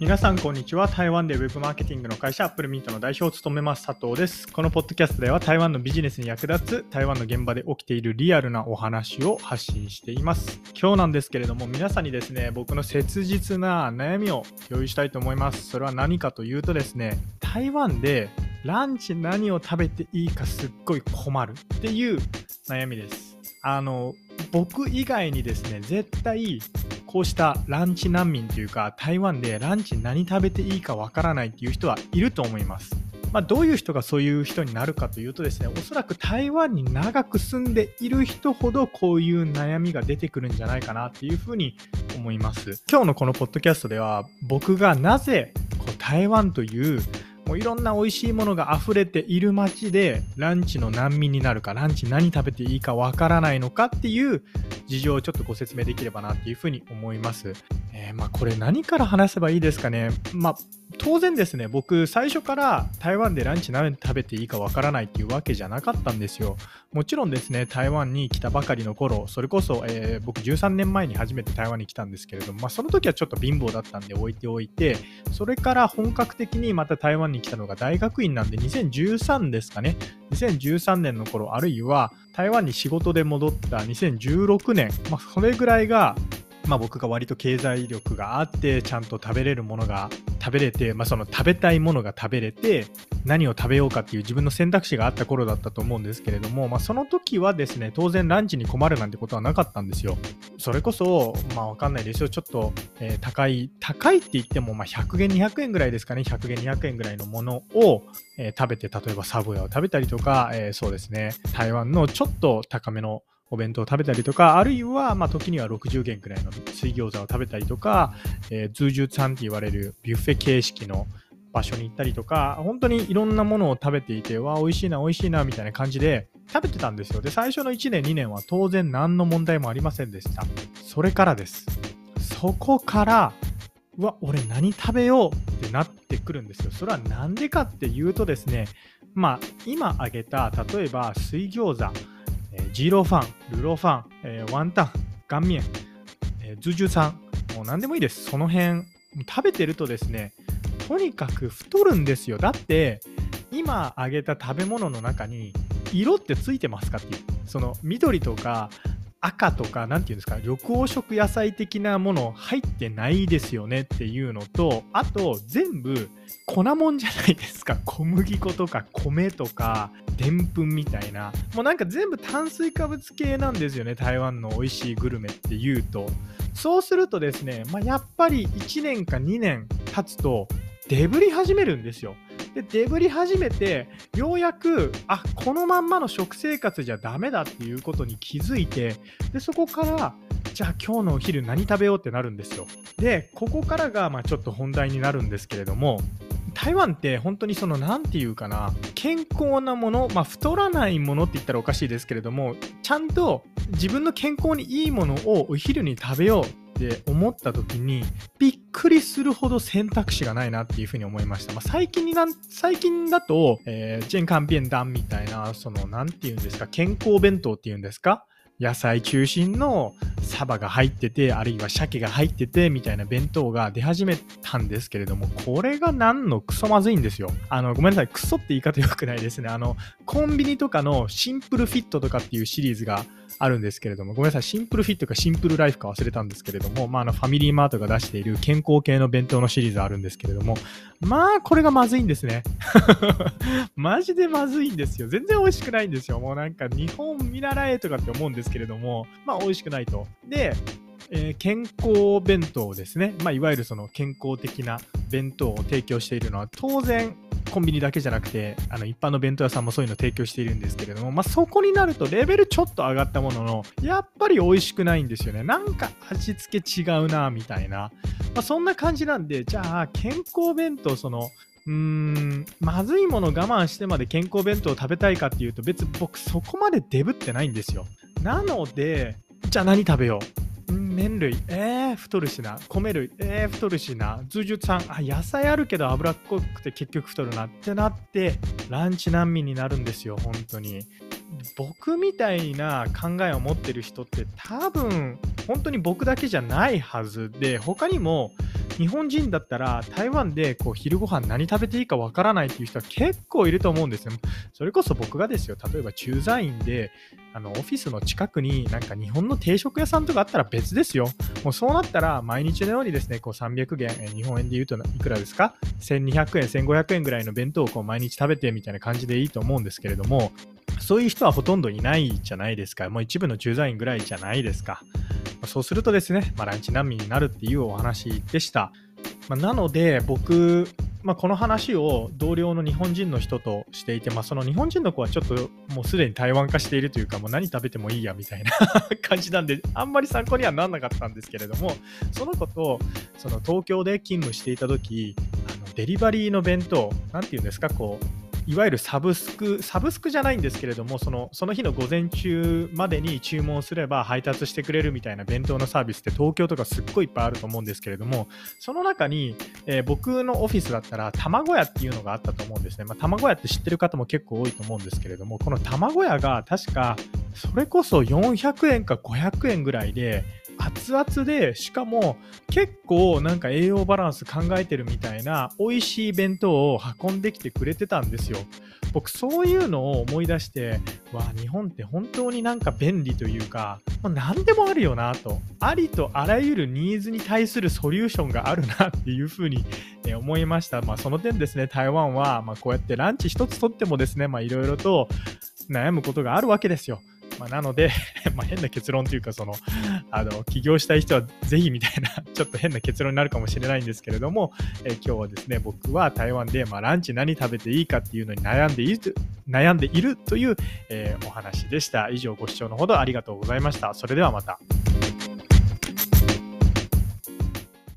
皆さんこんにちは。台湾でウェブマーケティングの会社アップルミントの代表を務めます佐藤です。このポッドキャストでは台湾のビジネスに役立つ台湾の現場で起きているリアルなお話を発信しています。今日なんですけれども皆さんにですね僕の切実な悩みを共有したいと思います。それは何かというとですね台湾でランチ何を食べていいかすっごい困るっていう悩みです。あの僕以外にですね絶対こうしたランチ難民というか台湾でランチ何食べていいかわからないっていう人はいると思います。まあ、どういう人がそういう人になるかというとですねおそらく台湾に長く住んでいる人ほどこういう悩みが出てくるんじゃないかなっていうふうに思います今日のこのポッドキャストでは僕がなぜこう台湾というもういろんな美味しいものが溢れている街でランチの難民になるかランチ何食べていいかわからないのかっていう事情をちょっとご説明できればなっていうふうに思います。え、まあこれ何から話せばいいですかね。まあ当然ですね、僕、最初から台湾でランチ何食べていいかわからないっていうわけじゃなかったんですよ。もちろんですね、台湾に来たばかりの頃、それこそ、えー、僕13年前に初めて台湾に来たんですけれども、まあ、その時はちょっと貧乏だったんで置いておいて、それから本格的にまた台湾に来たのが大学院なんで、2013ですかね。2013年の頃、あるいは台湾に仕事で戻った2016年、まあ、それぐらいがまあ、僕が割と経済力があってちゃんと食べれるものが食べれて、まあ、その食べたいものが食べれて何を食べようかっていう自分の選択肢があった頃だったと思うんですけれども、まあ、その時はですね当然ランチに困るなんてことはなかったんですよ。それこそまあわかんないですよ。ちょっと、えー、高い高いって言ってもまあ100円200円ぐらいですかね。100円200円ぐらいのものを、えー、食べて例えばサブウェアを食べたりとか、えー、そうですね。台湾のちょっと高めのお弁当を食べたりとか、あるいは、まあ、時には60元くらいの水餃子を食べたりとか、えー、通常餐って言われるビュッフェ形式の場所に行ったりとか、本当にいろんなものを食べていて、わあ、美味しいな、美味しいな、みたいな感じで食べてたんですよ。で、最初の1年、2年は当然何の問題もありませんでした。それからです。そこから、うわ、俺何食べようってなってくるんですよ。それはなんでかっていうとですね、まあ、今挙げた、例えば水餃子、ジロファン、ルロファン、えー、ワンタン、ガンミエン、えー、ズジュさん、もう何でもいいです。その辺、食べてるとですね、とにかく太るんですよ。だって、今あげた食べ物の中に色ってついてますかっていう。その緑とか赤とか、何て言うんですか、緑黄色野菜的なもの入ってないですよねっていうのと、あと全部粉もんじゃないですか。小麦粉とか米とか、でんぷんみたいな。もうなんか全部炭水化物系なんですよね。台湾の美味しいグルメっていうと。そうするとですね、まあ、やっぱり1年か2年経つと、デブり始めるんですよ。で、デブり始めて、ようやく、あ、このまんまの食生活じゃダメだっていうことに気づいて、で、そこから、じゃあ今日のお昼何食べようってなるんですよ。で、ここからが、まあちょっと本題になるんですけれども、台湾って本当にその何て言うかな健康なもの、まあ、太らないものって言ったらおかしいですけれどもちゃんと自分の健康にいいものをお昼に食べようって思った時にびっくりするほど選択肢がないなっていうふうに思いました。まあ、最近になん最近だと、えー、健康便当みたいな、その、なんて言うんですか、健康弁当っていうんですか？野菜中心のサバが入ってて、あるいは鮭が入ってて、みたいな弁当が出始めたんですけれども、これが何のクソまずいんですよ。あの、ごめんなさい、クソって言い方良くないですね。あの、コンビニとかのシンプルフィットとかっていうシリーズがあるんですけれども、ごめんなさい、シンプルフィットかシンプルライフか忘れたんですけれども、まあ、あの、ファミリーマートが出している健康系の弁当のシリーズあるんですけれども、まあ、これがまずいんですね。マジでまずいんですよ。全然美味しくないんですよ。もうなんか、日本見習えとかって思うんですけれども、まあ、美味しくないと。で、えー、健康弁当ですね、まあ、いわゆるその健康的な弁当を提供しているのは当然コンビニだけじゃなくてあの一般の弁当屋さんもそういうの提供しているんですけれども、まあ、そこになるとレベルちょっと上がったもののやっぱり美味しくないんですよね。なんか味付け違うなみたいな、まあ、そんな感じなんでじゃあ健康弁当そのうーんまずいもの我慢してまで健康弁当を食べたいかっていうと別に僕そこまでデブってないんですよ。なのでじゃあ何食べよう麺類、えー、太るしな。米類、えー、太るしな。通常さん、あ、野菜あるけど脂っこくて結局太るなってなって、ランチ難民になるんですよ、本当に。僕みたいな考えを持ってる人って多分、本当に僕だけじゃないはずで、他にも日本人だったら台湾でこう昼ご飯何食べていいかわからないっていう人は結構いると思うんですよ。それこそ僕がですよ、例えば駐在員であのオフィスの近くになんか日本の定食屋さんとかあったら別ですよ。もうそうなったら毎日のようにですね、こう300元、日本円で言うといくらですか ?1200 円、1500円ぐらいの弁当をこう毎日食べてみたいな感じでいいと思うんですけれども、そういう人はほとんどいないじゃないですか。もう一部の駐在員ぐらいじゃないですか。そうするとですね、まあ、ランチ難民になるっていうお話でした。まあ、なので僕、まあ、この話を同僚の日本人の人としていて、まあ、その日本人の子はちょっともうすでに台湾化しているというか、もう何食べてもいいやみたいな 感じなんで、あんまり参考にはならなかったんですけれども、その子とその東京で勤務していた時あのデリバリーの弁当、なんていうんですか、こう、いわゆるサブスク、サブスクじゃないんですけれども、そのその日の午前中までに注文すれば配達してくれるみたいな弁当のサービスって東京とかすっごいいっぱいあると思うんですけれども、その中に、えー、僕のオフィスだったら卵屋っていうのがあったと思うんですね。まあ、卵屋って知ってる方も結構多いと思うんですけれども、この卵屋が確かそれこそ400円か500円ぐらいで、熱々でしかも結構なんか栄養バランス考えてるみたいな美味しい弁当を運んできてくれてたんですよ。僕そういうのを思い出してわ日本って本当になんか便利というか、まあ、何でもあるよなと。ありとあらゆるニーズに対するソリューションがあるなっていうふうに思いました、まあ、その点ですね台湾はまこうやってランチ一つとってもですねいろいろと悩むことがあるわけですよ。まあ、なので ま変な結論というか、その、あの、起業したい人はぜひみたいな、ちょっと変な結論になるかもしれないんですけれども、え今日はですね、僕は台湾で、まあ、ランチ何食べていいかっていうのに悩んでいる、悩んでいるという、えー、お話でした。以上ご視聴のほどありがとうございました。それではまた。